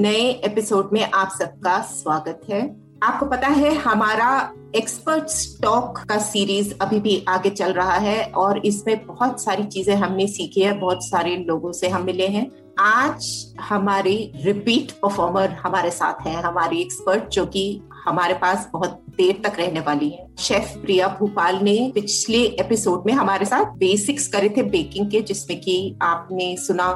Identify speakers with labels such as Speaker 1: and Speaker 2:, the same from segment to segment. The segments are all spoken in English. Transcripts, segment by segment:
Speaker 1: नए एपिसोड में आप सबका स्वागत है। आपको पता है, हमारा एक्सपर्ट टॉक का सीरीज़ अभी भी आगे चल रहा है और इसमें बहुत सारी चीज़ें हमने सीखी है, बहुत सारे लोगों से हम मिले हैं। आज हमारी रिपीट परफॉर्मर हमारे साथ हैं, हमारी एक्सपर्ट जो कि हमारे पास बहुत देर तक रहने वाली है। शेफ प्रिया भोपाल ने पिछले एपिसोड में हमारे साथ बेसिक्स करे थे बेकिंग के, जिसमें कि आपने सुना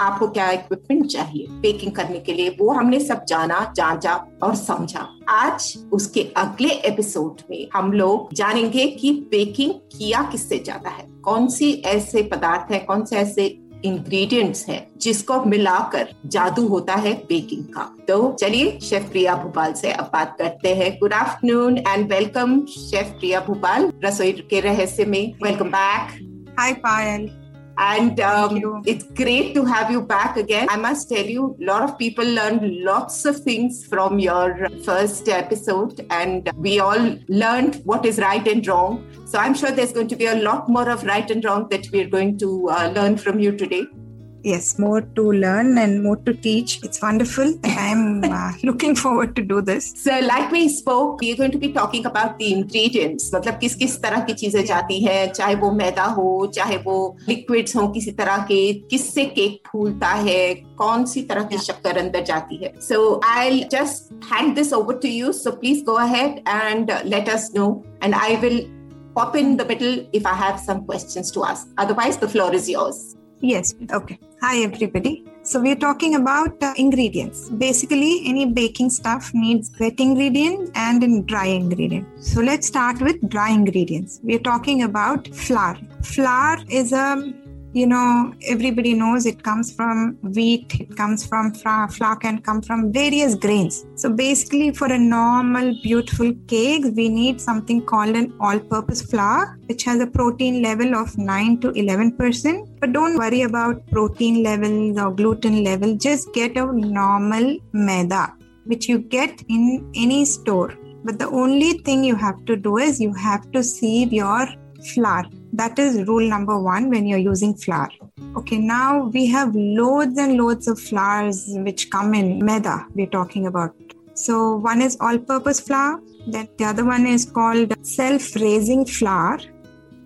Speaker 1: आपको क्या इक्विपमेंट चाहिए? बेकिंग करने के लिए वो हमने सब जाना जांचा और समझा। आज उसके अगले एपिसोड में हम लोग जानेंगे कि बेकिंग किया किससे जाता है। कौन सी ऐसे पदार्थ है कौन से ऐसे इंग्रेडिएंट्स हैं जिसको मिलाकर जादू होता है बेकिंग का। तो चलिए शेफ प्रिया भोपाल से अब बात करते हैं। Good afternoon and welcome chef Priya Bhopal रसोई के रहस्य में। Welcome back
Speaker 2: Hi, Payal.
Speaker 1: And um, it's great to have you back again. I must tell you, a lot of people learned lots of things from your first episode, and we all learned what is right and wrong. So I'm sure there's going to be a lot more of right and wrong that we're going to uh, learn from you today
Speaker 2: Yes, more to learn and more to teach. It's wonderful. I'm uh, looking forward to do this.
Speaker 1: So, like we spoke, we are going to be talking about the ingredients. मतलब किस किस तरह की चीजें जाती हैं चाहे वो मैदा हो चाहे वो लिक्विड्स हो किसी तरह के किससे केक फूलता है कौन सी तरह की शक्कर अंदर जाती है सो I just hand this over to you so please go ahead and let us know and I will pop in the middle if I have some questions to ask. Otherwise, the floor is yours.
Speaker 2: Yes, okay. Hi, everybody. So, we're talking about uh, ingredients. Basically, any baking stuff needs wet ingredient and a dry ingredient. So, let's start with dry ingredients. We're talking about flour. Flour is a you know everybody knows it comes from wheat it comes from flour can come from various grains. So basically for a normal beautiful cake we need something called an all purpose flour which has a protein level of 9 to 11% but don't worry about protein levels or gluten level. Just get a normal maida which you get in any store. But the only thing you have to do is you have to sieve your flour that is rule number one when you're using flour. Okay now we have loads and loads of flours which come in maida we're talking about. So one is all purpose flour then the other one is called self raising flour.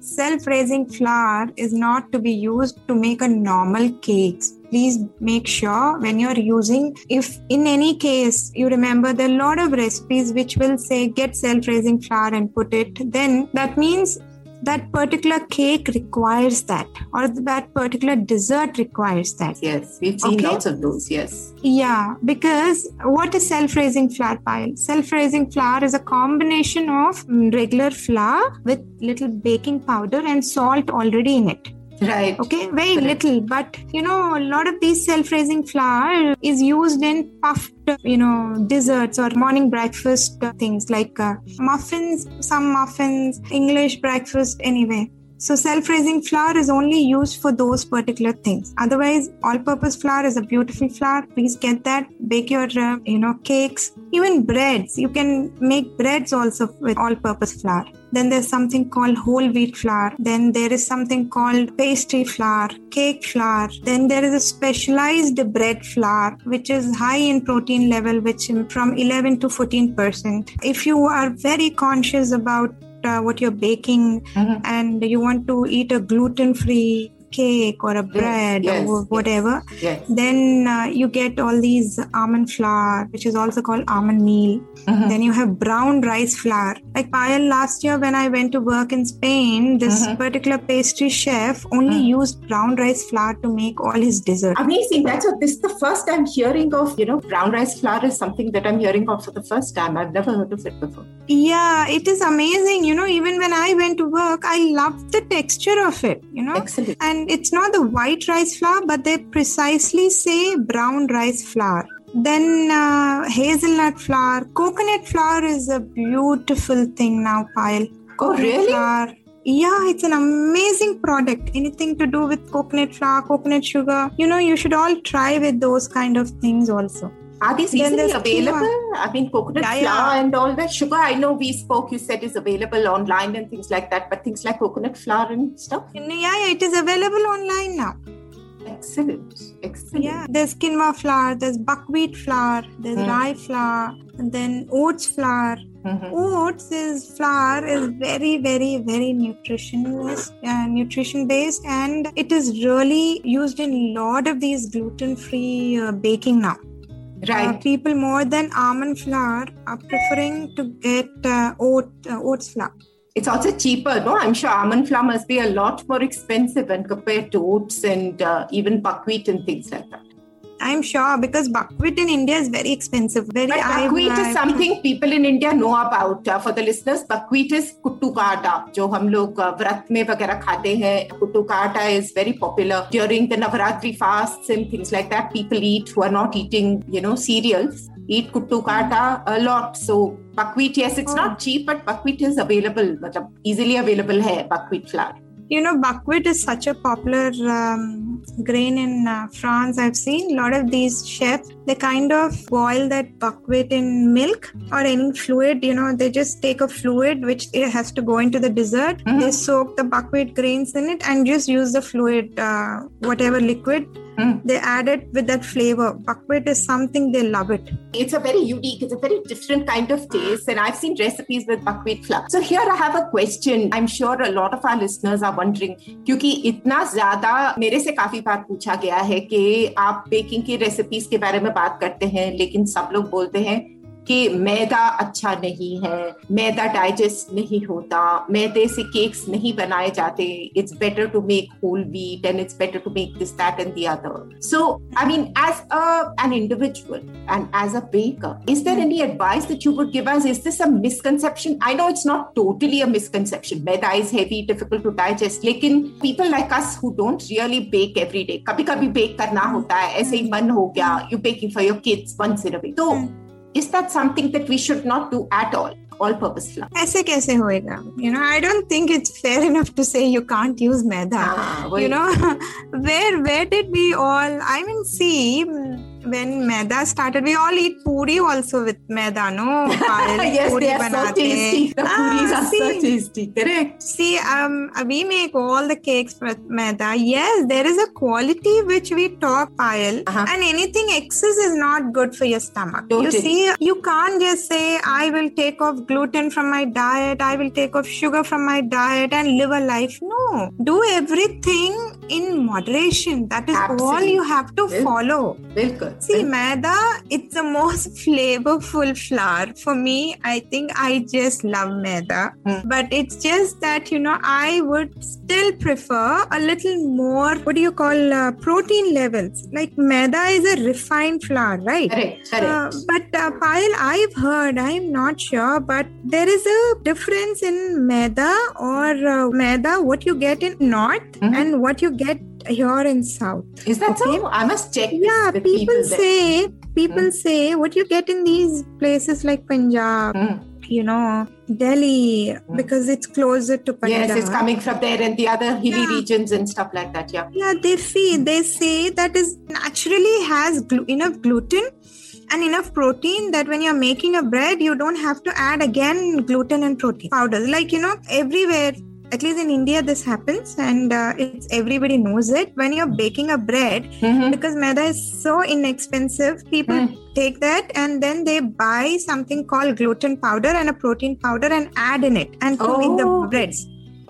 Speaker 2: Self raising flour is not to be used to make a normal cakes please make sure when you're using if in any case you remember there are a lot of recipes which will say get self raising flour and put it then that means that particular cake requires that or that particular dessert requires that
Speaker 1: Yes, we've seen
Speaker 2: Okay.
Speaker 1: lots of those. Yes.
Speaker 2: yeah because what is self-raising flour Payal self-raising flour is a combination of regular flour with little baking powder and salt already in it
Speaker 1: Right.
Speaker 2: okay very
Speaker 1: Correct.
Speaker 2: little but you know a lot of these self-raising flour is used in puffed you know desserts or morning breakfast things like uh, muffins some muffins english breakfast anyway. So self-raising flour is only used for those particular things. Otherwise all-purpose flour is a beautiful flour. Please get that. Bake your uh, you know cakes. Even breads. You can make breads also with all-purpose flour then there's something called whole wheat flour. Then there is something called pastry flour, cake flour. Then there is a specialized bread flour, which is high in protein level, which from 11 to 14 percent. If you are very conscious about uh, what you're baking
Speaker 1: Mhm.
Speaker 2: and you want to eat a gluten-free cake or a bread
Speaker 1: yes,
Speaker 2: or whatever,
Speaker 1: Yes.
Speaker 2: then uh, you get all these almond flour, which is also called almond meal.
Speaker 1: Mhm.
Speaker 2: Then you have brown rice flour. Like Payal, last year when I went to work in Spain, this
Speaker 1: Mhm.
Speaker 2: particular pastry chef only
Speaker 1: Mm.
Speaker 2: used brown rice flour to make all his dessert.
Speaker 1: Amazing. That's what this is the first I'm hearing of, you know, brown rice flour is something that I'm hearing of for the first time. I've never heard of it before.
Speaker 2: Yeah, it is amazing. You know, even when I went to work, I loved the texture of it, you know.
Speaker 1: Excellent.
Speaker 2: And it's not the white rice flour, but they precisely say brown rice flour. Then uh, hazelnut flour, coconut flour is a beautiful thing now, Payal.
Speaker 1: Oh, really?
Speaker 2: Flour. Yeah, it's an amazing product. Anything to do with coconut flour, coconut sugar, you know, you should all try with those kind of things also.
Speaker 1: Are these easily available? I mean, coconut
Speaker 2: Yeah,
Speaker 1: flour
Speaker 2: yeah.
Speaker 1: and all that. Sugar, I know we spoke, you said is available online and things like that, but things like coconut flour and stuff?
Speaker 2: Yeah, yeah, it is available online now.
Speaker 1: Excellent. Excellent.
Speaker 2: Yeah, there's quinoa flour, there's buckwheat flour, there's
Speaker 1: Hmm.
Speaker 2: rye flour, and then oats flour.
Speaker 1: Mhm.
Speaker 2: Oats is flour is very, very, very nutritionist, uh, nutrition based, and it is really used in a lot of these gluten-free uh, baking now. Uh,
Speaker 1: Right.
Speaker 2: people more than almond flour are preferring to get uh, oat uh, oats flour.
Speaker 1: It's also cheaper, no? I'm sure almond flour must be a lot more expensive when compared to oats and uh, even buckwheat and things like that.
Speaker 2: I'm sure because buckwheat in India is very expensive. Very
Speaker 1: But
Speaker 2: I've-
Speaker 1: buckwheat is
Speaker 2: I've-
Speaker 1: something people in India know about. Uh, for the listeners, buckwheat is kuttu ka atta, जो हम लोग uh, व्रत में वगैरह खाते हैं. Kuttu ka atta is very popular during the Navaratri fasts and things like that. People eat who are not eating, you know, cereals. Eat kuttu ka atta a lot. So buckwheat, yes, it's
Speaker 2: Oh.
Speaker 1: not cheap, but buckwheat is available. मतलब easily available है buckwheat flour.
Speaker 2: you know buckwheat is such a popular um, grain in uh, france. I've seen a lot of these chefs they kind of boil that buckwheat in milk or any fluid you know they just take a fluid which it has to go into the dessert
Speaker 1: Mhm.
Speaker 2: they soak the buckwheat grains in it and just use the fluid uh, whatever liquid
Speaker 1: Mm.
Speaker 2: they add it with that flavor buckwheat is something they love it
Speaker 1: It's a very unique, it's a very different kind of taste, and I've seen recipes with buckwheat flour. So here I have a question. I'm sure a lot of our listeners are wondering क्योंकि इतना ज्यादा मेरे से काफी बार पूछा गया है कि आप बेकिंग की रेसिपीज के बारे में बात करते हैं लेकिन सब लोग बोलते हैं कि मैदा अच्छा नहीं है, मैदा डाइजेस्ट नहीं होता, मैदे से केक्स नहीं बनाए जाते it's better to make whole wheat and it's better to make this that and other so I mean as an individual and as a baker is there any advice that you would give us is this a misconception I know it's not totally a misconception maida is heavy difficult to digest लेकिन people like us who don't really bake every day कभी कभी bake करना होता है, ऐसे ही मन हो गया you baking for your kids once in a week तो hmm. is that something that we should not do at all all purpose flour
Speaker 2: ऐसे कैसे होएगा you know i don't think it's fair enough to say you can't use maida
Speaker 1: हाँ, वही।
Speaker 2: you know where where did we all i mean see mm, when maida started we all eat puri also with maida no?
Speaker 1: Yes
Speaker 2: puri
Speaker 1: they are so tasty. The
Speaker 2: Ah,
Speaker 1: puris are so
Speaker 2: see,
Speaker 1: tasty correct.
Speaker 2: See um we make all the cakes with maida. Yes there is a quality which we talk Payal
Speaker 1: Uh-huh.
Speaker 2: and anything excess is not good for your stomach. You see you can't just say i will take off gluten from my diet i will take off sugar from my diet and live a life. No. Do everything in moderation. That is
Speaker 1: Absolutely.
Speaker 2: all you have to
Speaker 1: Bilkul.
Speaker 2: follow.
Speaker 1: Bilkul.
Speaker 2: See, Bilkul. maida, it's the most flavorful flour. For me, I think I just love maida.
Speaker 1: Mm.
Speaker 2: But it's just that, you know, I would still prefer a little more, what do you call, uh, protein levels. Like maida is a refined flour, right?
Speaker 1: Correct,
Speaker 2: uh,
Speaker 1: correct.
Speaker 2: Uh, but uh, Payal, I've heard, I'm not sure, but there is a difference in maida or uh, maida, what you get in north
Speaker 1: mm-hmm.
Speaker 2: and what you get here in south.
Speaker 1: is that
Speaker 2: okay.
Speaker 1: so i must check
Speaker 2: Yeah,
Speaker 1: with
Speaker 2: people say hmm. people say what you get in these places like Punjab,
Speaker 1: Mm.
Speaker 2: you know, Delhi, hmm. because it's closer to Punjab.
Speaker 1: Yes, it's coming from there and the other hilly
Speaker 2: Yeah.
Speaker 1: regions and stuff like that. Yeah.
Speaker 2: Yeah, they feed. Hmm. They say that is naturally has glu- enough gluten and enough protein that when you're making a bread, you don't have to add again gluten and protein powders. Like you know, everywhere. At least in India, this happens, and uh, it's everybody knows it. When you're baking a bread,
Speaker 1: Mhm.
Speaker 2: because maida is so inexpensive people
Speaker 1: Mm.
Speaker 2: take that and then they buy something called gluten powder and a protein powder and add in it and to make the
Speaker 1: Oh.
Speaker 2: breads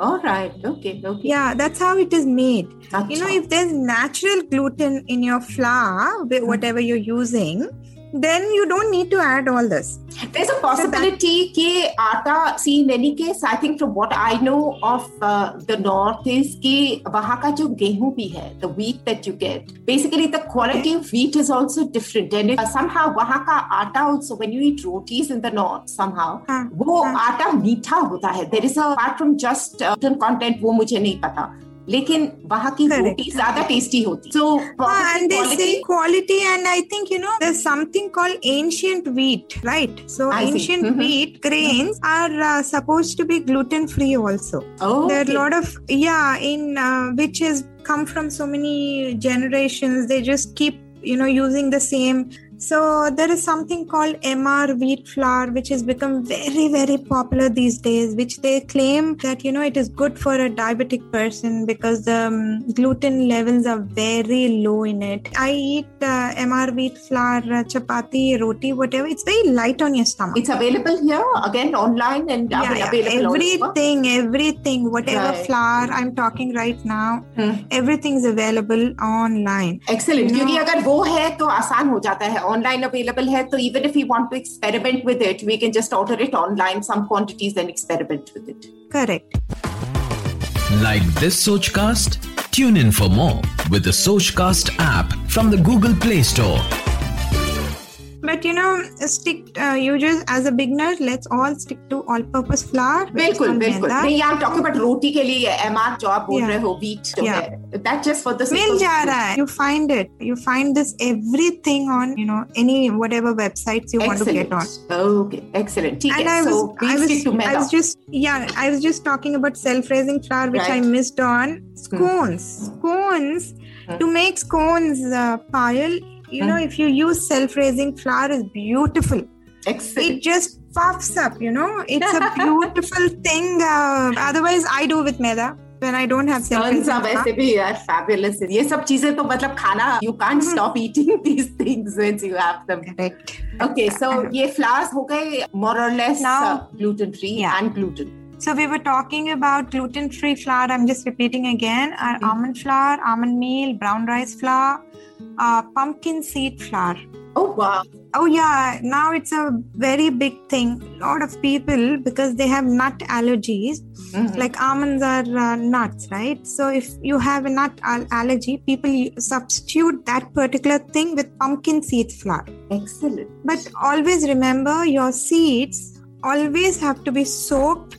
Speaker 1: All right. Okay. Okay.
Speaker 2: yeah that's how it is made you know if there's natural gluten in your flour wh- whatever you're using then you don't need to add all this.
Speaker 1: There's a possibility so कि आटा see in any case I think from what I know of uh, the north is कि वहाँ का जो गेहूँ भी है the wheat that you get basically the quality of wheat is also different and it, somehow वहाँ का आटा also when you eat rotis in the north somehow
Speaker 2: हाँ,
Speaker 1: वो
Speaker 2: हाँ.
Speaker 1: आटा मीठा होता है there is a apart from just uh, content वो मुझे नहीं पता लेकिन वहाँ की
Speaker 2: Correct.
Speaker 1: रोटी ज्यादा टेस्टी होती so
Speaker 2: Ah, and they
Speaker 1: quality-
Speaker 2: say quality, and I think you know there's something called ancient wheat, right? So
Speaker 1: I see.
Speaker 2: ancient
Speaker 1: Mhm.
Speaker 2: wheat grains are uh, supposed to be gluten free also.
Speaker 1: oh,
Speaker 2: There are
Speaker 1: okay.
Speaker 2: a lot of yeah, in uh, which has come from so many generations. They just keep you know using the same. So there is something called MR wheat flour, which has become very very popular these days. Which they claim that you know it is good for a diabetic person because the um, gluten levels are very low in it. I eat uh, MR wheat flour, uh, chapati, roti, whatever. It's very light on your stomach.
Speaker 1: It's available here again online and
Speaker 2: yeah, yeah.
Speaker 1: available also.
Speaker 2: everything everything whatever
Speaker 1: Right.
Speaker 2: flour i'm talking right now
Speaker 1: Hmm.
Speaker 2: everything's available online
Speaker 1: Excellent.
Speaker 2: No.
Speaker 1: क्योंकि अगर वो है तो आसान हो जाता है online available here. So even if we want to experiment with it, we can just order it online, some quantities, and experiment with it.
Speaker 2: Correct.
Speaker 3: Like this Sochcast? Tune in for more with the Sochcast app from the Google Play Store
Speaker 2: but you know stick uh, you just as a beginner let's all stick to all purpose flour bilkul
Speaker 1: bilkul nahi yaar talk about roti ke liye mr jo aap bol
Speaker 2: yeah.
Speaker 1: rahe
Speaker 2: ho
Speaker 1: wheat that just for the
Speaker 2: mil ja raha hai you find it. You find this everything on you know any whatever websites you want to get on.
Speaker 1: Okay excellent. Theek
Speaker 2: and. I was, I was, just yeah I was just talking about self raising flour which. I missed on. Hmm. Scones. Scones. Hmm. To make scones uh, Payal you know, if you use self-raising flour, is beautiful. It
Speaker 1: excellent
Speaker 2: just puffs up, you know. It's a beautiful thing. Uh, otherwise, I do with maida when I don't have self-raising
Speaker 1: सा
Speaker 2: flour.
Speaker 1: वैसे भी यार fabulous ये सब चीजें तो मतलब खाना you can't stop eating these things when you have them
Speaker 2: Correct.
Speaker 1: Okay, so ये flowers हो गए more or less
Speaker 2: Now-
Speaker 1: uh, gluten free
Speaker 2: Yeah.
Speaker 1: and gluten.
Speaker 2: So we were talking about gluten-free flour. I'm just repeating again. Our
Speaker 1: Mm.
Speaker 2: almond flour, almond meal, brown rice flour, uh, pumpkin seed flour.
Speaker 1: Oh wow!
Speaker 2: Oh yeah, now it's a very big thing. A lot of people because they have nut allergies.
Speaker 1: Mhm.
Speaker 2: Like almonds are uh, nuts, right? So if you have a nut al- allergy, people substitute that particular thing with pumpkin seed flour.
Speaker 1: Excellent.
Speaker 2: But always remember your seeds always have to be soaked,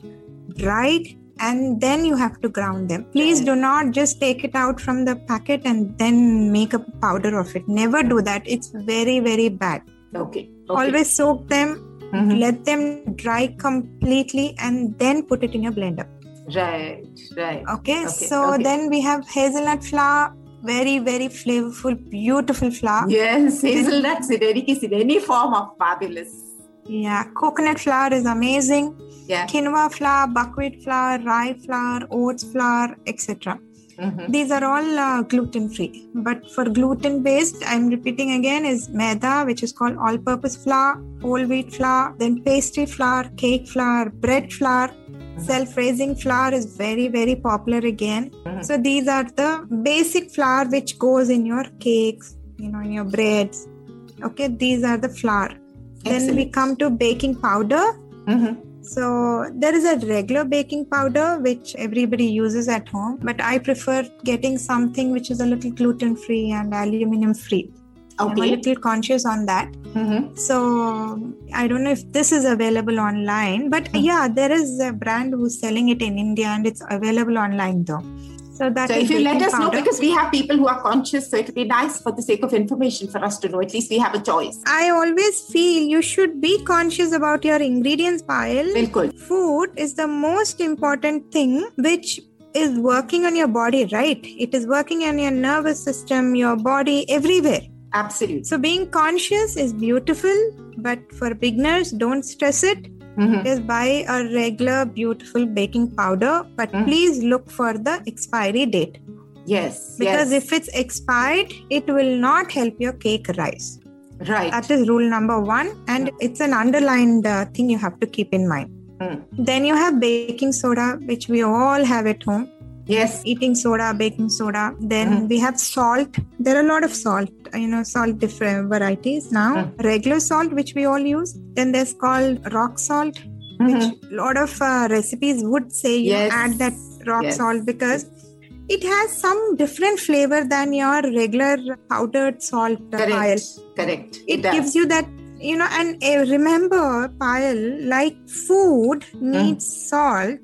Speaker 2: dried, and then you have to ground them. Please do not just take it out from the packet and then make a powder of it. Never do that. It's very, very bad.
Speaker 1: Okay. okay.
Speaker 2: Always soak them,
Speaker 1: Mhm.
Speaker 2: let them dry completely, and then put it in your blender.
Speaker 1: Right. Right.
Speaker 2: Okay,
Speaker 1: Okay,
Speaker 2: so
Speaker 1: okay.
Speaker 2: then we have hazelnut flour, very, very flavorful, beautiful flour.
Speaker 1: Yes, hazelnuts in any case, in any form of fabulous.
Speaker 2: Yeah, coconut flour is amazing.
Speaker 1: Yeah.
Speaker 2: quinoa flour, buckwheat flour, rye flour, oats flour, etc.
Speaker 1: Mhm.
Speaker 2: These are all uh, gluten free. But for gluten based, I'm repeating again, is maida, which is called all purpose flour, whole wheat flour, then pastry flour, cake flour, bread flour. Self raising flour is very, very popular again.
Speaker 1: Mhm.
Speaker 2: So these are the basic flour which goes in your cakes, you know, in your breads. Okay, these are the flour. Then we come to baking powder. So there is a regular baking powder which everybody uses at home, but I prefer getting something which is a little gluten free and aluminum free. I'm a
Speaker 1: Okay.
Speaker 2: little conscious on that.
Speaker 1: Mhm.
Speaker 2: So I don't know if this is available online, but
Speaker 1: Hmm.
Speaker 2: yeah, there is a brand who's selling it in India and it's available online though. So that
Speaker 1: So if you let
Speaker 2: baking
Speaker 1: us know, because we have people who are conscious, so it would be nice for the sake of information for us to know. At least we have a choice.
Speaker 2: I always feel you should be conscious about your ingredients Payal.
Speaker 1: Bilkul.
Speaker 2: food is the most important thing which is working on your body right it is working on your nervous system your body everywhere
Speaker 1: Absolutely.
Speaker 2: so being conscious is beautiful but for beginners don't stress it
Speaker 1: Mhm.
Speaker 2: just buy a regular beautiful baking powder but
Speaker 1: Mhm.
Speaker 2: please look for the expiry date
Speaker 1: Yes.
Speaker 2: because
Speaker 1: yes.
Speaker 2: if it's expired it will not help your cake rise
Speaker 1: right.
Speaker 2: that is rule number one and it's an underlined uh, thing you have to keep in mind
Speaker 1: Mm.
Speaker 2: then you have baking soda, which we all have at home.
Speaker 1: Yes.
Speaker 2: eating soda, baking soda. Then
Speaker 1: Mhm.
Speaker 2: we have salt. There are a lot of salt, you know, salt different varieties now.
Speaker 1: Mhm.
Speaker 2: Regular salt, which we all use. Then there's called rock salt,
Speaker 1: Mhm.
Speaker 2: which a lot of uh, recipes would say you
Speaker 1: Yes.
Speaker 2: add that rock
Speaker 1: Yes.
Speaker 2: salt because it has some different flavor than your regular powdered salt uh, Payal.
Speaker 1: Correct. Correct.
Speaker 2: It
Speaker 1: does.
Speaker 2: gives you that, you know, and uh, remember, Payal like food needs salt.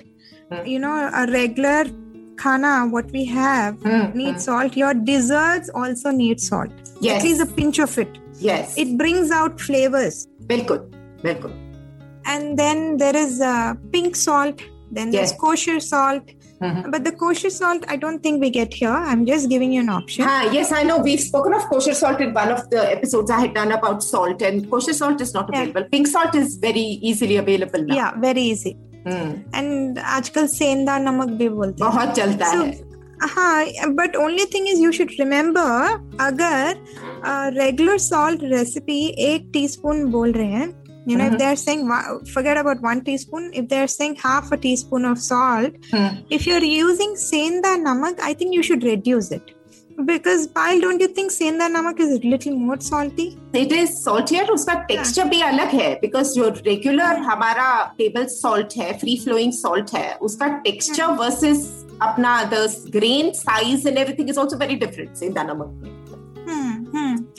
Speaker 1: Mm.
Speaker 2: You know, a regular khana, what we have,
Speaker 1: mm,
Speaker 2: needs salt. Your desserts also need salt.
Speaker 1: Yes.
Speaker 2: At least a pinch of it.
Speaker 1: Yes.
Speaker 2: It brings out flavors.
Speaker 1: Bilkul. Bilkul.
Speaker 2: And then there is uh, pink salt. Then
Speaker 1: yes.
Speaker 2: there's kosher salt.
Speaker 1: Mm-hmm.
Speaker 2: But the kosher salt, I don't think we get here. I'm just giving you an option.
Speaker 1: Ah, yes, I know. We've spoken of kosher salt in one of the episodes I had done about salt, and kosher salt is not available. Yeah. Pink salt is very easily available now.
Speaker 2: Yeah, very easy.
Speaker 1: Hmm.
Speaker 2: And आजकल सेंधा नमक भी बोलते हैं.
Speaker 1: बहुत चलता
Speaker 2: So,
Speaker 1: है
Speaker 2: हाँ but only thing is you should remember अगर रेगुलर सॉल्ट रेसिपी एक टीस्पून बोल रहे हैं you know if
Speaker 1: Mhm.
Speaker 2: they're saying wa- forget about one teaspoon if they're saying half a teaspoon of salt
Speaker 1: Hmm.
Speaker 2: if you're using senda namak i think you should reduce it because Payal don't you think sendha namak is little more salty
Speaker 1: it is salty उसका texture भी अलग है because जो regular हमारा table salt है free flowing salt है उसका texture versus अपना the grain size and everything is also very different सेंधा नमक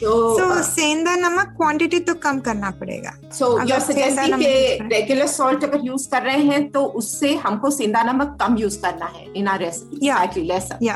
Speaker 1: तो
Speaker 2: सेंधा नमक क्वांटिटी तो कम करना पड़ेगा।
Speaker 1: सो योर
Speaker 2: सजेशन
Speaker 1: के रेगुलर सॉल्ट अगर यूज़ कर रहे हैं तो उससे हमको सेंधा नमक कम यूज़ करना है इन आर रेसिपी या
Speaker 2: लेस या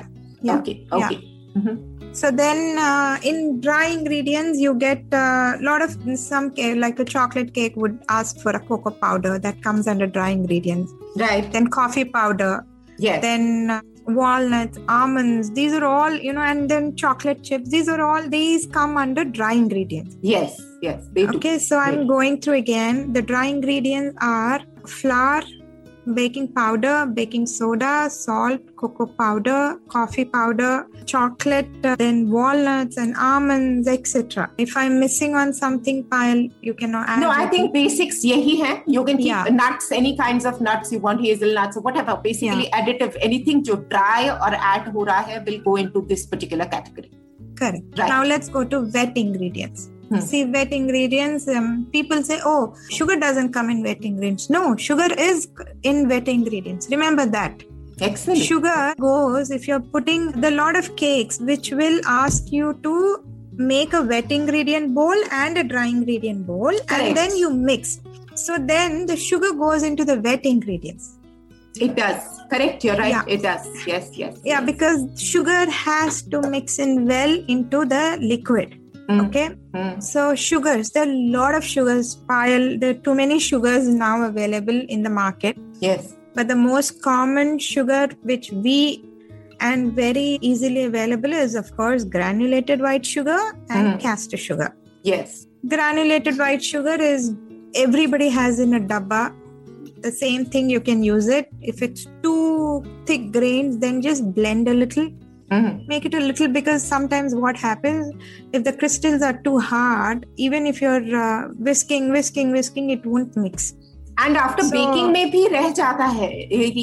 Speaker 1: okay
Speaker 2: okay
Speaker 1: Mm-hmm.
Speaker 2: So then, uh, in dry ingredients, you get a lot of some cake, like a chocolate cake would ask for a cocoa powder that comes under dry ingredients.
Speaker 1: Right.
Speaker 2: Then coffee powder.
Speaker 1: Yes.
Speaker 2: Then uh, walnuts, almonds. These are all you know, and then chocolate chips. These are all these come under dry ingredients.
Speaker 1: Yes. Yes. They do.
Speaker 2: Okay. So I'm going through again. The dry ingredients are flour, baking powder, baking soda, salt, cocoa powder, coffee powder, chocolate, uh, then walnuts and almonds, etc. If I'm missing on something, Payal you can add.
Speaker 1: No, I think basics. Yeah, he. You can keep
Speaker 2: yeah.
Speaker 1: nuts, any kinds of nuts you want, hazelnuts or whatever. Basically, yeah. additive anything to dry or add ho hai will go into this particular category.
Speaker 2: Correct.
Speaker 1: Right.
Speaker 2: Now let's go to wet ingredients.
Speaker 1: Hmm.
Speaker 2: See, wet ingredients. Um, people say, "Oh, sugar doesn't come in wet ingredients." No, sugar is in wet ingredients. Remember that.
Speaker 1: Excellent.
Speaker 2: sugar goes if you're putting the lot of cakes which will ask you to make a wet ingredient bowl and a dry ingredient bowl
Speaker 1: Correct.
Speaker 2: and then you mix so then the sugar goes into the wet ingredients
Speaker 1: It does. Correct. You're right.
Speaker 2: Yeah.
Speaker 1: It does. Yes. Yes.
Speaker 2: yeah
Speaker 1: yes.
Speaker 2: because sugar has to mix in well into the liquid
Speaker 1: Mm.
Speaker 2: okay
Speaker 1: Mm.
Speaker 2: so sugars there are a lot of sugars Payal there are too many sugars now available in the market
Speaker 1: Yes.
Speaker 2: but the most common sugar which we and very easily available is of course granulated white sugar and
Speaker 1: Mm.
Speaker 2: castor sugar
Speaker 1: Yes.
Speaker 2: granulated white sugar is everybody has in a dabba the same thing you can use it if it's too thick grains then just blend a little
Speaker 1: Mhm.
Speaker 2: make it a little because sometimes what happens if the crystals are too hard even if you're uh, whisking whisking whisking it won't mix
Speaker 1: And after
Speaker 2: So-
Speaker 1: baking में भी रह जाता है.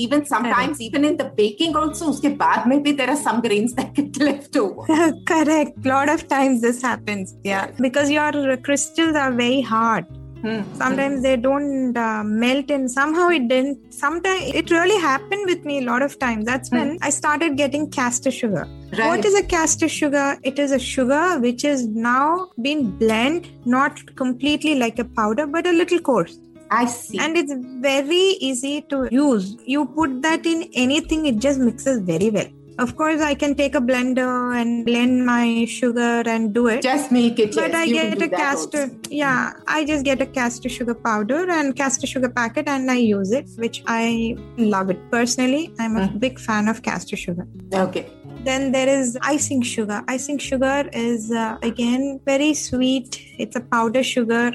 Speaker 1: Even sometimes, even in the baking also, उसके बाद में भी there are some grains that get left over.
Speaker 2: Correct. lot of times this happens. Yeah. Because your crystals are very hard.
Speaker 1: Hmm.
Speaker 2: Sometimes they don't uh, melt and somehow it didn't. Sometimes it really happened with me a lot of times. That's when I started getting castor sugar.
Speaker 1: Right.
Speaker 2: What is a castor sugar? It is a sugar which is now been blend, not completely like a powder, but a little coarse.
Speaker 1: I see.
Speaker 2: And it's very easy to use. You put that in anything, it just mixes very well. Of course, I can take a blender and blend my sugar and do it.
Speaker 1: Just make it.
Speaker 2: but
Speaker 1: yes,
Speaker 2: I get a castor,
Speaker 1: also.
Speaker 2: yeah, I just get a castor sugar powder and castor sugar packet and I use it, which I love it. Personally, I'm a
Speaker 1: Mm.
Speaker 2: big fan of castor sugar.
Speaker 1: Okay.
Speaker 2: Then there is icing sugar. Icing sugar is uh, again very sweet. It's a powder sugar.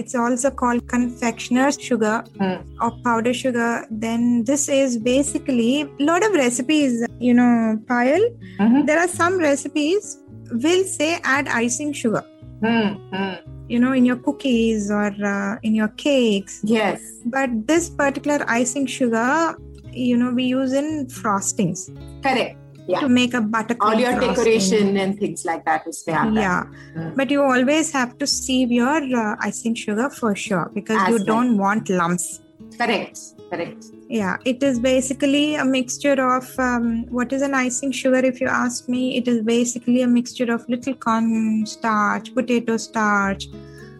Speaker 2: It's also called confectioner's sugar
Speaker 1: Hmm.
Speaker 2: or powder sugar. Then this is basically a lot of recipes, you know, Payal.
Speaker 1: Mhm.
Speaker 2: There are some recipes will say add icing sugar,
Speaker 1: Hmm. Hmm.
Speaker 2: you know, in your cookies or uh, in your cakes.
Speaker 1: Yes.
Speaker 2: But this particular icing sugar you know we use in frostings
Speaker 1: Correct. Yeah.
Speaker 2: to make a buttercream
Speaker 1: All your decoration and things like that is there.
Speaker 2: Yeah,
Speaker 1: Mm.
Speaker 2: but you always have to sieve your uh, icing sugar for sure because
Speaker 1: As
Speaker 2: you
Speaker 1: well.
Speaker 2: don't want lumps.
Speaker 1: Correct. Correct.
Speaker 2: Yeah, it is basically a mixture of um, what is an icing sugar. If you ask me, it is basically a mixture of little corn starch, potato starch,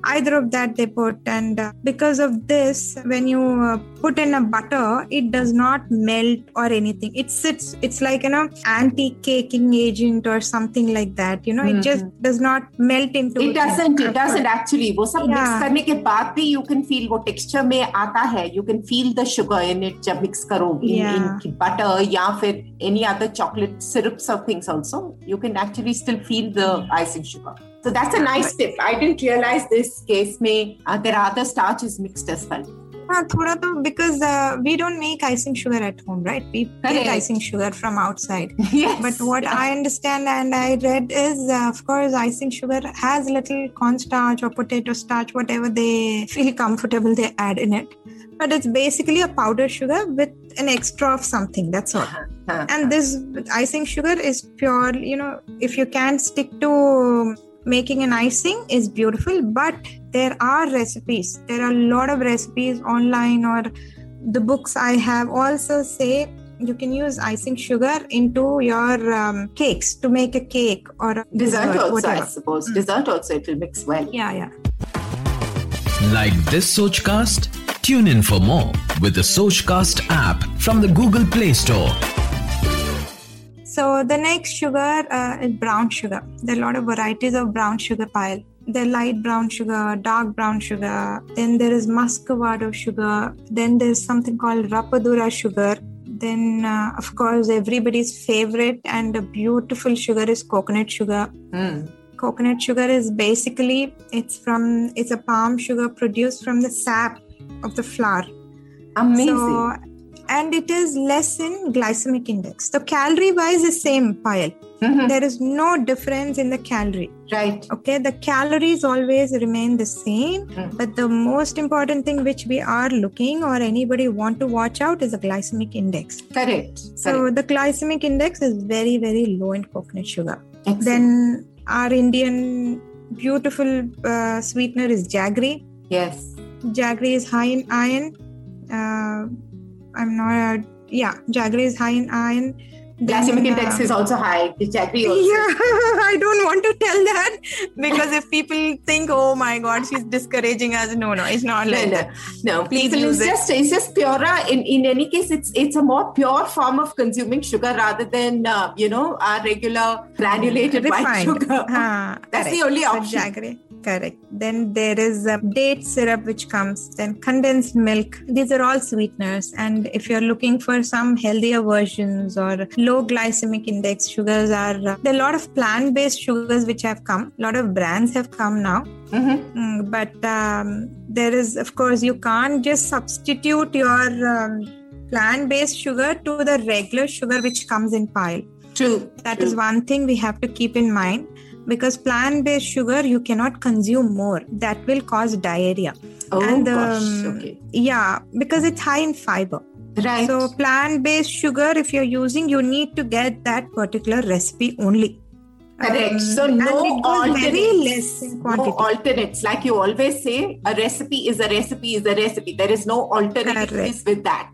Speaker 2: either of that they put. And uh, because of this, when you uh, put in a butter, it does not melt or anything. It sits. It's like you know anti-caking agent or something like that. You know, it just does not melt into.
Speaker 1: It doesn't. It doesn't actually. वो सब mix
Speaker 2: Yeah.
Speaker 1: करने के बाद भी you can feel वो texture में आता है. You can feel the sugar in it जब mix करो in,
Speaker 2: Yeah.
Speaker 1: in butter या फिर any other chocolate syrups or things also. You can actually still feel the icing sugar. So that's a nice tip. I didn't realize this case में uh, there are other starches mixed as well.
Speaker 2: हाँ, थोड़ा तो because uh, we don't make icing sugar at home, right? We
Speaker 1: Correct.
Speaker 2: get icing sugar from outside.
Speaker 1: yes.
Speaker 2: But what
Speaker 1: Yeah.
Speaker 2: I understand and I read is, uh, of course, icing sugar has little cornstarch or potato starch, whatever they feel comfortable, they add in it. But it's basically a powder sugar with an extra of something. That's all.
Speaker 1: Huh.
Speaker 2: And this icing sugar is pure. You know, if you can stick to making an icing, is beautiful. But there are recipes. There are a lot of recipes online or the books I have also say you can use icing sugar into your um, cakes to make a cake or a
Speaker 1: Dessert also, I
Speaker 2: whatever.
Speaker 1: suppose. Dessert also, it will mix well.
Speaker 2: Yeah, yeah.
Speaker 3: Like this Sochcast? Tune in for more with the Sochcast app from the Google Play Store.
Speaker 2: So the next sugar uh, is brown sugar. There are a lot of varieties of brown sugar Payal. There light brown sugar, dark brown sugar. Then there is muscovado sugar. Then there's something called rapadura sugar. Then, uh, of course, everybody's favorite and a beautiful sugar is coconut sugar.
Speaker 1: Mm.
Speaker 2: Coconut sugar is basically it's from it's a palm sugar produced from the sap of the flower.
Speaker 1: Amazing.
Speaker 2: So, and it is less in glycemic index. The calorie wise is same Payal.
Speaker 1: Mhm.
Speaker 2: There is no difference in the calorie.
Speaker 1: Right.
Speaker 2: Okay, the calories always remain the same,
Speaker 1: Mm.
Speaker 2: but the most important thing which we are looking or anybody want to watch out is the glycemic index.
Speaker 1: Correct.
Speaker 2: So
Speaker 1: Correct.
Speaker 2: the glycemic index is very very low in coconut sugar.
Speaker 1: Excellent.
Speaker 2: Then our Indian beautiful uh, sweetener is jaggery.
Speaker 1: yes.
Speaker 2: Jaggery is high in iron. Uh, I'm not. Uh, yeah, jaggery is high in iron.
Speaker 1: Glycemic index
Speaker 2: uh,
Speaker 1: is also high. The jaggery also.
Speaker 2: Yeah, I don't want to tell that because if people think, "Oh my God, she's discouraging us," no, no, it's not
Speaker 1: No,
Speaker 2: like
Speaker 1: no,
Speaker 2: that.
Speaker 1: no.
Speaker 2: Please
Speaker 1: People,
Speaker 2: use
Speaker 1: it's
Speaker 2: it.
Speaker 1: just it's just purer. In in any case, it's it's a more pure form of consuming sugar rather than uh, you know our regular granulated white
Speaker 2: Refined.
Speaker 1: sugar.
Speaker 2: Ah,
Speaker 1: That's the
Speaker 2: correct.
Speaker 1: only
Speaker 2: So
Speaker 1: option.
Speaker 2: jaggery, correct. Then there is uh, date syrup which comes. Then condensed milk. These are all sweeteners. And if you're looking for some healthier versions or low glycemic index sugars, are uh, there are a lot of plant-based sugars which have come. A lot of brands have come now.
Speaker 1: Mhm.
Speaker 2: Mm, but um, there is, of course, you can't just substitute your um, plant-based sugar to the regular sugar which comes in Payal.
Speaker 1: True.
Speaker 2: That
Speaker 1: true.
Speaker 2: is one thing we have to keep in mind because plant based sugar you cannot consume more. That will cause diarrhea.
Speaker 1: Oh
Speaker 2: and,
Speaker 1: gosh.
Speaker 2: um,
Speaker 1: Okay.
Speaker 2: Yeah, because it's high in fiber.
Speaker 1: Right.
Speaker 2: So, plant based sugar, if you're using, you need to get that particular recipe only.
Speaker 1: Correct.
Speaker 2: Um,
Speaker 1: so no alternates.
Speaker 2: very less in quantity.
Speaker 1: No alternates. Like you always say, a recipe is a recipe is a recipe. There is no alternatives with that.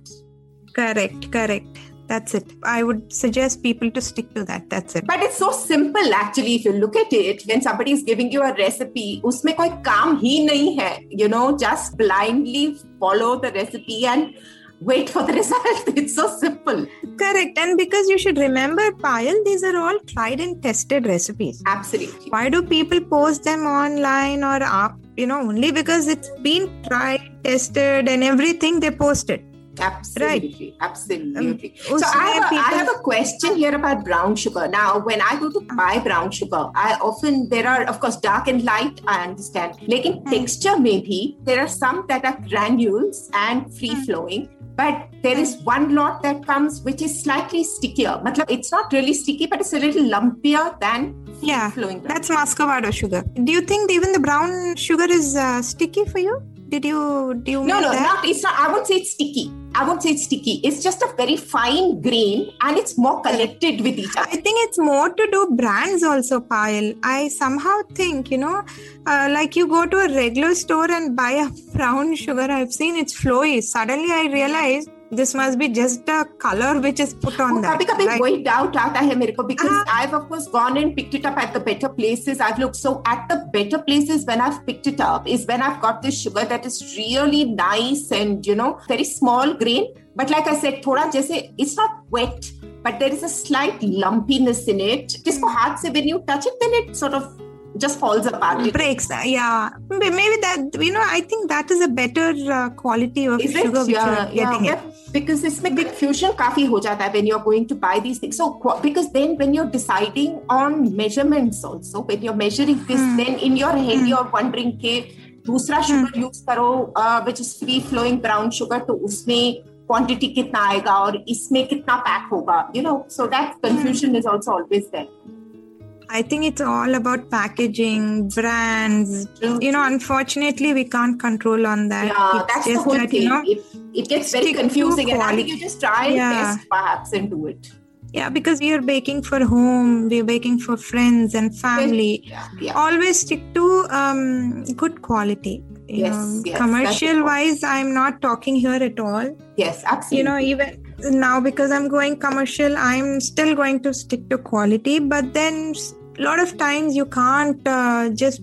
Speaker 2: Correct, correct that's it. I would suggest people to stick to that. That's it.
Speaker 1: But it's so simple actually if you look at it. When somebody is giving you a recipe usme koi kaam hi nahi hai. You know just blindly follow the recipe and wait for the result. It's so simple.
Speaker 2: Correct. And because you should remember Payal these are all tried and tested recipes.
Speaker 1: Absolutely.
Speaker 2: Why do people post them online or up you know only because it's been tried tested and everything they posted?
Speaker 1: Absolutely, right. absolutely.
Speaker 2: Um, oh,
Speaker 1: so I have, a, I have a question here about brown sugar. Now, when I go to uh-huh. buy brown sugar, I often there are of course dark and light. I understand. Like in
Speaker 2: hmm.
Speaker 1: texture, maybe there are some that are granules and free flowing, hmm. but there is hmm. one lot that comes which is slightly stickier. Matlab, it's not really sticky, but it's a little lumpier than
Speaker 2: yeah
Speaker 1: flowing.
Speaker 2: That's muscovado sugar. Do you think even the brown sugar is uh, sticky for you? Did you do you
Speaker 1: no no
Speaker 2: that?
Speaker 1: not it's not I won't say it's sticky I won't say it's sticky. It's just a very fine grain and it's more connected with each other.
Speaker 2: I think it's more to do brands also, Payal. I somehow think, you know, uh, like you go to a regular store and buy a brown sugar. I've seen it's flowy. Suddenly I realized this must be just a color which is put on that.
Speaker 1: कभी कभी
Speaker 2: right?
Speaker 1: वही doubt आता है मेरे को because
Speaker 2: हाँ.
Speaker 1: I've of course gone and picked it up at the better places. I've looked so at the better places when I've picked it up is when I've got this sugar that is really nice and you know very small grain. But like I said, थोड़ा जैसे it's not wet, but there is a slight lumpiness in it. जिसको हाथ से when you touch it, then it sort of just falls apart. It-
Speaker 2: breaks yeah May- maybe that you know i think that is a better uh, quality of
Speaker 1: Is it?
Speaker 2: sugar which
Speaker 1: Yeah,
Speaker 2: you're
Speaker 1: yeah.
Speaker 2: getting it
Speaker 1: but Because इसमें confusion काफी हो जाता है when you're going to buy these things. So qu- because then when you're deciding on measurements also, when you're measuring this,
Speaker 2: Hmm.
Speaker 1: then in your head you're wondering कि दूसरा sugar use करो uh, which is free flowing brown sugar तो उसमें quantity कितना आएगा और इसमें कितना pack होगा you know so that confusion is also always there
Speaker 2: i think it's all about packaging brands. You know unfortunately we can't control on that.
Speaker 1: Yeah
Speaker 2: it's
Speaker 1: that's the whole
Speaker 2: that
Speaker 1: thing.
Speaker 2: you know
Speaker 1: it, it gets very confusing and I think you just try and
Speaker 2: Yeah.
Speaker 1: test perhaps and do it.
Speaker 2: Yeah because we are baking for home we're baking for friends and family.
Speaker 1: Yeah yeah.
Speaker 2: Always stick to um, good quality.
Speaker 1: Yes, yes,
Speaker 2: commercial wise i'm not talking here at all.
Speaker 1: Yes absolutely.
Speaker 2: You know even now because i'm going commercial i'm still going to stick to quality but then a lot of times you can't uh, just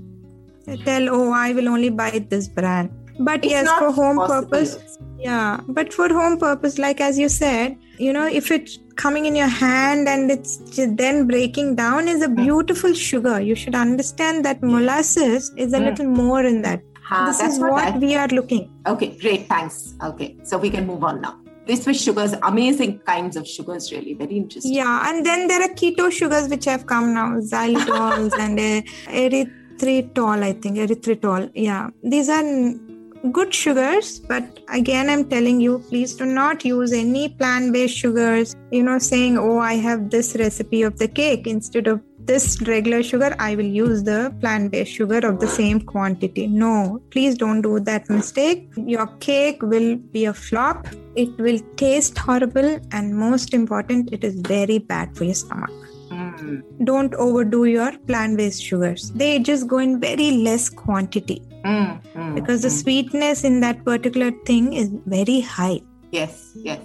Speaker 2: tell oh i will only buy this brand but
Speaker 1: It's
Speaker 2: yes for home
Speaker 1: possible.
Speaker 2: purpose yeah but for home purpose like as you said you know if it's coming in your hand and it's then breaking down is a
Speaker 1: Hmm.
Speaker 2: beautiful sugar you should understand that molasses is a
Speaker 1: Mm.
Speaker 2: little more in that
Speaker 1: Huh,
Speaker 2: this is
Speaker 1: what
Speaker 2: what
Speaker 1: I-
Speaker 2: we are looking
Speaker 1: Okay, great. Thanks. Okay, so we can move on now. This was sugars, amazing kinds of sugars, really. Very interesting.
Speaker 2: Yeah, and then there are keto sugars which have come now, xylitols and uh, erythritol, I think, erythritol. Yeah, these are n- good sugars, but again, I'm telling you, please do not use any plant based sugars. You know, saying, oh, I have this recipe of the cake instead of this regular sugar, I will use the plant based sugar of the same quantity. No, please don't do that mistake. Your cake will be a flop. It will taste horrible, and most important, it is very bad for your stomach.
Speaker 1: Mm,
Speaker 2: Don't overdo your plant based sugars. They just go in very less quantity
Speaker 1: mm, mm,
Speaker 2: because the
Speaker 1: mm.
Speaker 2: sweetness in that particular thing is very high.
Speaker 1: Yes, yes.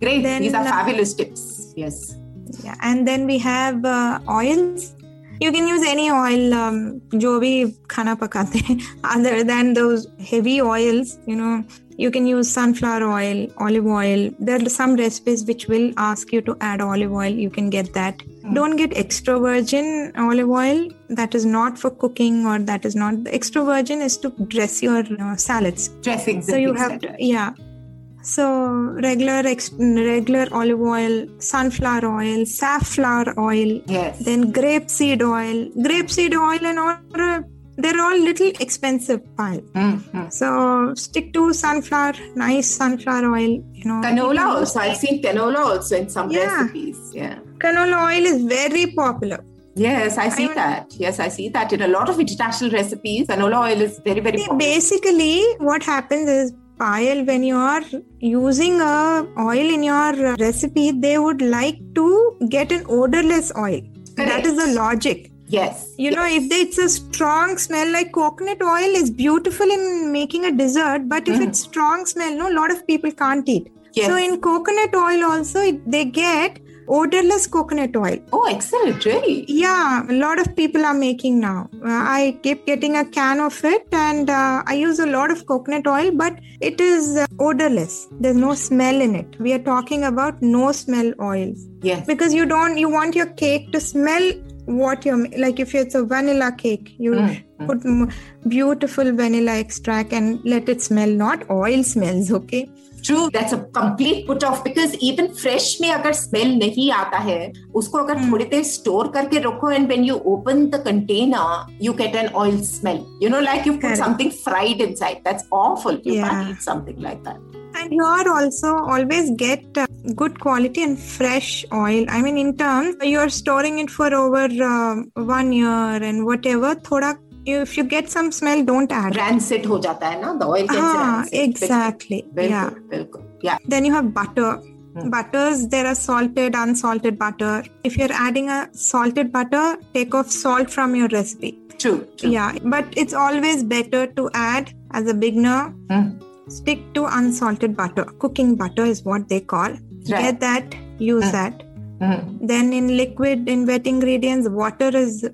Speaker 1: Great.
Speaker 2: Then,
Speaker 1: These are fabulous tips. Yes
Speaker 2: yeah and then we have uh, oils. You can use any oil um, jo bhi khana pakate. Other than those heavy oils you know you can use sunflower oil olive oil. There are some recipes which will ask you to add olive oil. You can get that. Mm. don't get extra virgin olive oil. That is not for cooking or that is not the extra virgin is to dress your uh, salads.
Speaker 1: Dressing
Speaker 2: so you have to, yeah so regular ex- regular olive oil sunflower oil safflower oil
Speaker 1: Yes.
Speaker 2: then grapeseed oil grapeseed oil and all they're all little expensive Payal
Speaker 1: Mm, mm.
Speaker 2: so stick to sunflower nice sunflower oil you know
Speaker 1: Canola also. I've seen canola also in some
Speaker 2: Yeah.
Speaker 1: recipes. Yeah.
Speaker 2: canola oil is very popular
Speaker 1: Yes, I see
Speaker 2: mean-
Speaker 1: that. Yes, I see that in a lot of international recipes. Canola oil is very, very
Speaker 2: See,
Speaker 1: popular.
Speaker 2: basically what happens is Payal when you are using a oil in your recipe they would like to get an odorless oil that
Speaker 1: Correct.
Speaker 2: is the logic
Speaker 1: Yes.
Speaker 2: you know if they, it's a strong smell like coconut oil is beautiful in making a dessert but if
Speaker 1: Mm.
Speaker 2: it's strong smell no a lot of people can't eat
Speaker 1: Yes.
Speaker 2: so in coconut oil also they get odorless coconut oil
Speaker 1: Oh, excellent. Really?
Speaker 2: yeah, a lot of people are making now. Uh, I keep getting a can of it and uh, I use a lot of coconut oil, but it is uh, odorless. There's no smell in it. We are talking about no smell oils
Speaker 1: Yes.
Speaker 2: because you don't, you want your cake to smell what you're like if it's a vanilla cake you
Speaker 1: Mm, mm.
Speaker 2: put beautiful vanilla extract and let it smell not oil smells okay
Speaker 1: True, that's a complete put off because even fresh में अगर smell नहीं आता है उसको अगर
Speaker 2: Hmm.
Speaker 1: थोड़ी देर store करके रखो and when you open the container you get an oil smell you know like you put
Speaker 2: Correct.
Speaker 1: something fried inside that's awful you
Speaker 2: Yeah.
Speaker 1: can't eat something like that
Speaker 2: And here also always get uh, good quality and fresh oil. I mean, in terms you're storing it for over um one year and whatever. Thoda, if you get some smell, don't add.
Speaker 1: Rancid ho jata hai na the oil. Ah,
Speaker 2: exactly. Yeah.
Speaker 1: Yeah.
Speaker 2: Then you have butter. Hmm. Butters, there are salted, unsalted butter. If you're adding a salted butter, take off salt from your recipe.
Speaker 1: True. true.
Speaker 2: Yeah, but it's always better to add as a beginner.
Speaker 1: Hmm.
Speaker 2: Stick to unsalted butter. Cooking butter is what they call. Right. Get that. Use hmm. that.
Speaker 1: Hmm.
Speaker 2: Then in liquid, in wet ingredients, water is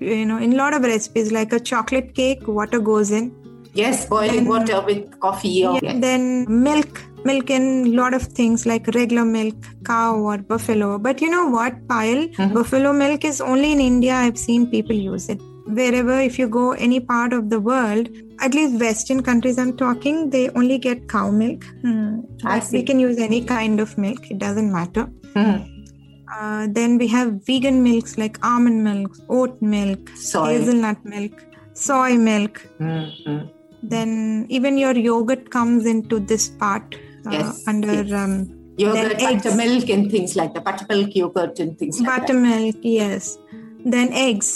Speaker 2: you know, in a lot of recipes like a chocolate cake, water goes in.
Speaker 1: Yes, boiling
Speaker 2: Then-
Speaker 1: water with coffee. Or,
Speaker 2: Yeah, Then milk, milk in a lot of things like regular milk, cow or buffalo. But you know what, Payal?
Speaker 1: Mhm.
Speaker 2: Buffalo milk is only in India. I've seen people use it. Wherever, if you go any part of the world, at least Western countries I'm talking, they only get cow milk.
Speaker 1: See.
Speaker 2: We can use any kind of milk. It doesn't matter.
Speaker 1: Mhm.
Speaker 2: Uh, then we have vegan milks like almond milk, oat milk,
Speaker 1: Soy.
Speaker 2: hazelnut milk, soy milk.
Speaker 1: Mhm.
Speaker 2: Then even your yogurt comes into this part uh,
Speaker 1: Yes,
Speaker 2: under
Speaker 1: yes.
Speaker 2: um,
Speaker 1: Yogurt, buttermilk, and things like that. Buttermilk yogurt and things like that.
Speaker 2: buttermilk. Yes. Then eggs.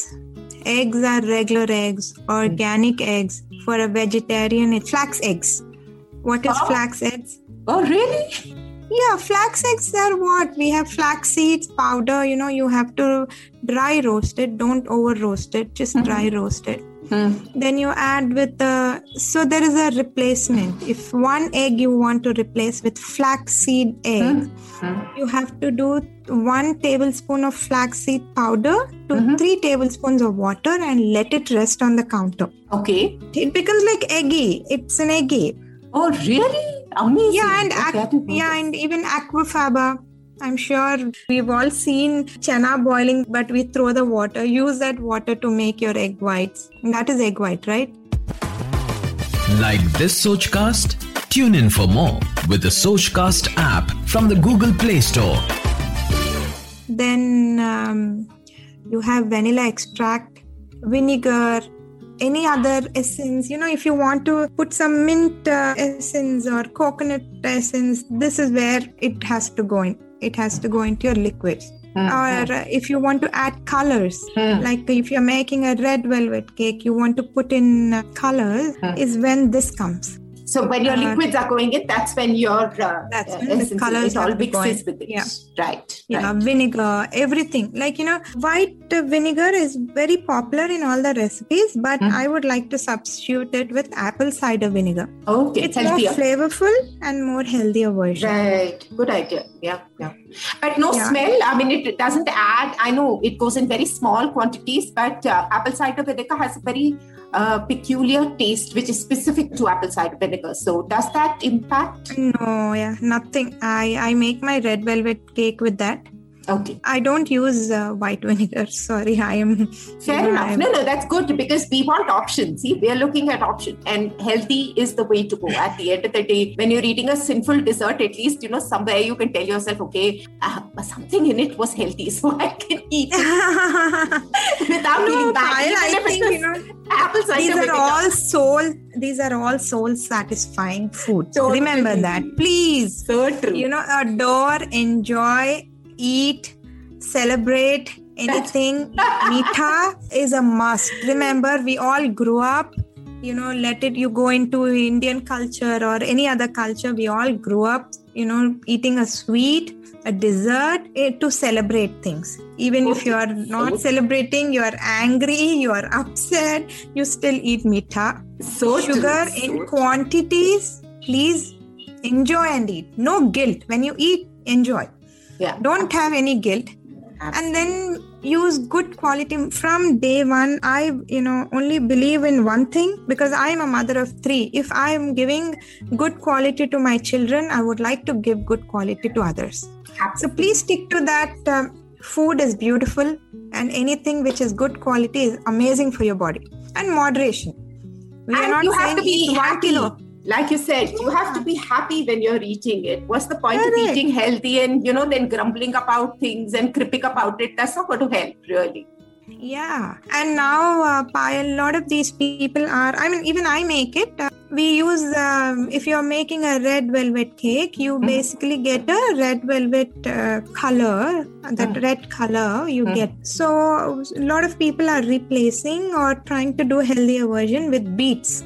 Speaker 2: Eggs are regular eggs, organic eggs. For a vegetarian, it's flax eggs. What is
Speaker 1: Oh.
Speaker 2: flax eggs?
Speaker 1: Oh, really?
Speaker 2: Yeah, flax eggs are what? We have flax seeds powder. You know, you have to dry roast it. Don't over roast it. Just
Speaker 1: Mhm.
Speaker 2: dry roast it.
Speaker 1: Hmm.
Speaker 2: Then you add with the. So there is a replacement. If one egg you want to replace with flaxseed egg,
Speaker 1: Hmm.
Speaker 2: you have to do one tablespoon of flaxseed powder to
Speaker 1: Mhm.
Speaker 2: three tablespoons of water and let it rest on the counter.
Speaker 1: Okay.
Speaker 2: It becomes like eggy. It's an eggy.
Speaker 1: Oh, really? Amazing.
Speaker 2: Yeah, and
Speaker 1: Okay,
Speaker 2: ac- yeah, and even aquafaba. I'm sure we've all seen chana boiling, but we throw the water. Use that water to make your egg whites. That is egg white, right?
Speaker 3: Like this Sochcast? Tune in for more with the Sochcast app from the Google Play Store.
Speaker 2: Then um, you have vanilla extract, vinegar, any other essence. You know, if you want to put some mint uh, essence or coconut essence, this is where it has to go in. It has to go into your liquids.
Speaker 1: Hmm,
Speaker 2: Or uh, if you want to add colors,
Speaker 1: hmm.
Speaker 2: like if you're making a red velvet cake, you want to put in uh, colors,
Speaker 1: Hmm.
Speaker 2: is when this comes.
Speaker 1: So when your
Speaker 2: Uh,
Speaker 1: liquids are going in, that's when your uh,
Speaker 2: That's
Speaker 1: uh,
Speaker 2: when the colours
Speaker 1: it all mixes with it.
Speaker 2: Yeah.
Speaker 1: Right.
Speaker 2: Yeah,
Speaker 1: right.
Speaker 2: vinegar, everything. Like, you know, white vinegar is very popular in all the recipes, but
Speaker 1: Mhm.
Speaker 2: I would like to substitute it with apple cider vinegar.
Speaker 1: Okay,
Speaker 2: it's
Speaker 1: healthier.
Speaker 2: more flavorful and more healthier version.
Speaker 1: Right. Good idea. Yeah. Yeah. But no
Speaker 2: Yeah.
Speaker 1: smell. I mean, it doesn't add. I know it goes in very small quantities, but uh, apple cider vinegar has a very uh, peculiar taste, which is specific to apple cider vinegar. So, does that impact?
Speaker 2: No, yeah, nothing. I I make my red velvet cake with that.
Speaker 1: Okay.
Speaker 2: I don't use uh, white vinegar. Sorry, I am.
Speaker 1: Fair enough.
Speaker 2: I'm-
Speaker 1: No, no, that's good because we want options. See, we are looking at option, and healthy is the way to go. At the end of the day, when you're eating a sinful dessert, at least you know somewhere you can tell yourself, okay, uh, something in it was healthy, so I can eat it without
Speaker 2: no,
Speaker 1: feeling bad.
Speaker 2: I think you know
Speaker 1: apple cider
Speaker 2: these are
Speaker 1: vinegar.
Speaker 2: all soul. These are all soul satisfying foods.
Speaker 1: Totally.
Speaker 2: Remember that, please.
Speaker 1: so true.
Speaker 2: you know adore enjoy eat celebrate anything. Meetha is a must. Remember we all grew up you know let it you go into indian culture or any other culture we all grew up you know eating a sweet a dessert eh, to celebrate things. Even if you are not celebrating you are angry you are upset you still eat meetha.
Speaker 1: So
Speaker 2: sugar in quantities please enjoy and eat. No guilt. When you eat enjoy
Speaker 1: yeah.
Speaker 2: don't have any guilt. And then use good quality from day one. I you know only believe in one thing because i am a mother of three. If i am giving good quality to my children i would like to give good quality to others. So please stick to that um, food is beautiful and anything which is good quality is amazing for your body. And moderation. We are
Speaker 1: And
Speaker 2: not
Speaker 1: you have to be
Speaker 2: eat one
Speaker 1: happy.
Speaker 2: kilo
Speaker 1: Like you said, you have to be happy when you're eating it. What's the point of eating healthy and you know then grumbling about things and cripping about it? That's not going to help, really.
Speaker 2: Yeah, and now uh, a lot of these people are. I mean, even I make it. Uh, we use um, if you're making a red velvet cake, you
Speaker 1: Mhm.
Speaker 2: basically get a red velvet uh, color. That
Speaker 1: Mm.
Speaker 2: red color you
Speaker 1: Mm.
Speaker 2: get. So a lot of people are replacing or trying to do healthier version with beets.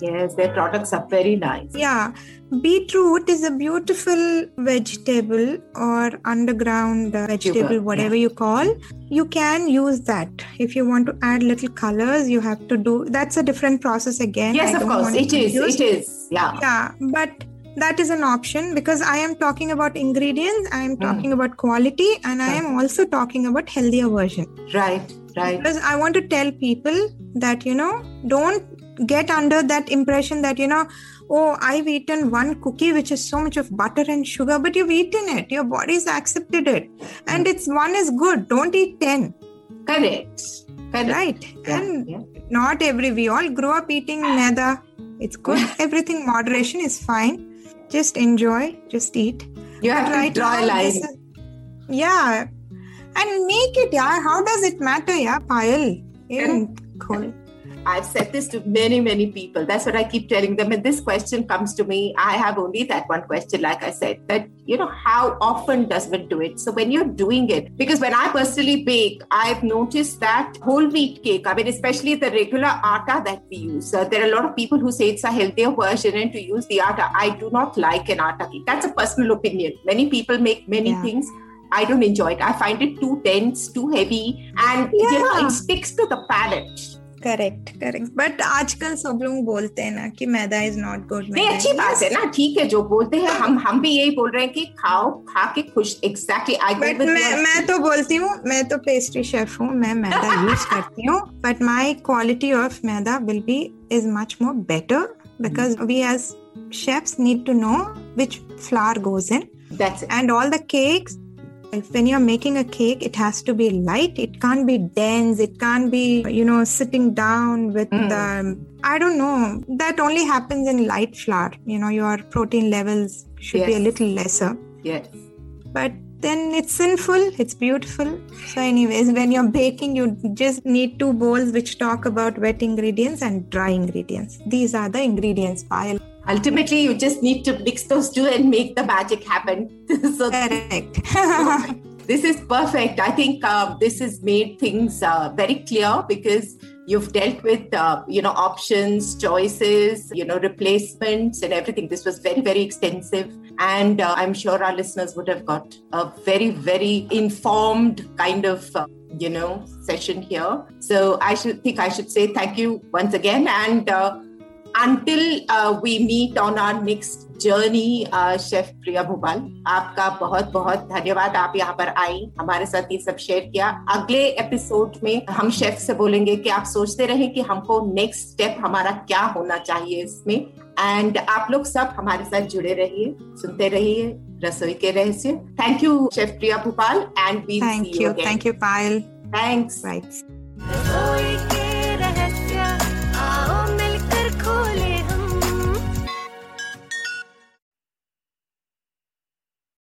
Speaker 1: Yes, their products are very nice.
Speaker 2: Yeah, beetroot is a beautiful vegetable or underground uh, vegetable,
Speaker 1: Tuber,
Speaker 2: whatever you call. You can use that if you want to add little colors. You have to do that's a different process again.
Speaker 1: Yes,
Speaker 2: I
Speaker 1: of course, it is.
Speaker 2: confuse.
Speaker 1: It is. Yeah.
Speaker 2: Yeah, but that is an option because I am talking about ingredients, I
Speaker 1: Hmm.
Speaker 2: am talking about quality, and I am also talking about healthier version.
Speaker 1: Right. Right.
Speaker 2: Because I want to tell people that you know, don't get under that impression that you know, oh, I've eaten one cookie which is so much of butter and sugar, but you've eaten it, your body's accepted it, and hmm. it's one is good. Don't eat ten,
Speaker 1: Correct. Correct.
Speaker 2: right?
Speaker 1: Yeah,
Speaker 2: and
Speaker 1: yeah.
Speaker 2: not every we all grow up eating maida. It's good. Everything moderation is fine. Just enjoy, just eat.
Speaker 1: You have
Speaker 2: But
Speaker 1: to draw a line.
Speaker 2: is- yeah, and make it. Yeah, how does it matter? Yeah, Payal Yeah, cool.
Speaker 1: I've said this to many, many people. That's what I keep telling them. And this question comes to me. I have only that one question, like I said, that, you know, how often does one do it? So when you're doing it, because when I personally bake, I've noticed that whole wheat cake, I mean, especially the regular atta that we use, uh, there are a lot of people who say it's a healthier version and to use the atta. I do not like an atta cake. That's a personal opinion. Many people make many
Speaker 2: Yeah.
Speaker 1: things. I don't enjoy it. I find it too dense, too heavy, and you know, it sticks to the palate.
Speaker 2: Correct correct but आजकल सब लोग बोलते हैं ना कि मैदा is not good
Speaker 1: नहीं अच्छी बात है ना ठीक है जो बोलते हैं हम हम भी यही बोल रहे हैं कि खाओ खा के खुश एग्जैक्टली आई
Speaker 2: बट मैं मैं तो बोलती हूँ मैं तो पेस्ट्री शेफ हूँ मैं मैदा यूज़ करती हूँ but my quality of maida will be is much more better because we as chefs need to know which flour goes in
Speaker 1: that's it
Speaker 2: and all the cakes if when you're making a cake it has to be light. It can't be dense. It can't be you know sitting down with
Speaker 1: Mm.
Speaker 2: the i don't know. That only happens in light flour. You know your protein levels should be a little lesser.
Speaker 1: Yes.
Speaker 2: But then it's sinful. It's beautiful. So anyways when you're baking you just need two bowls which talk about wet ingredients and dry ingredients. These are the ingredients Payal
Speaker 1: ultimately you just need to mix those two and make the magic happen. So
Speaker 2: correct.
Speaker 1: This is perfect. I think um, this has made things uh, very clear because you've dealt with uh, you know options choices you know replacements and everything. This was very very extensive. And uh, i'm sure our listeners would have got a very very informed kind of uh, you know session here. So i should think i should say thank you once again. And uh, until uh, we meet on our next journey uh, chef Priya Bhopal आपका बहुत बहुत धन्यवाद। आप यहाँ पर आई हमारे साथ ये सब शेयर किया। अगले एपिसोड में हम शेफ से बोलेंगे कि आप सोचते रहे कि हमको नेक्स्ट स्टेप हमारा क्या होना चाहिए इसमें। एंड आप लोग सब हमारे साथ जुड़े रहिए सुनते रहिए रसोई के रहस्य। Thank you chef Priya Bhopal and we
Speaker 2: thank you thank you pile
Speaker 4: thanks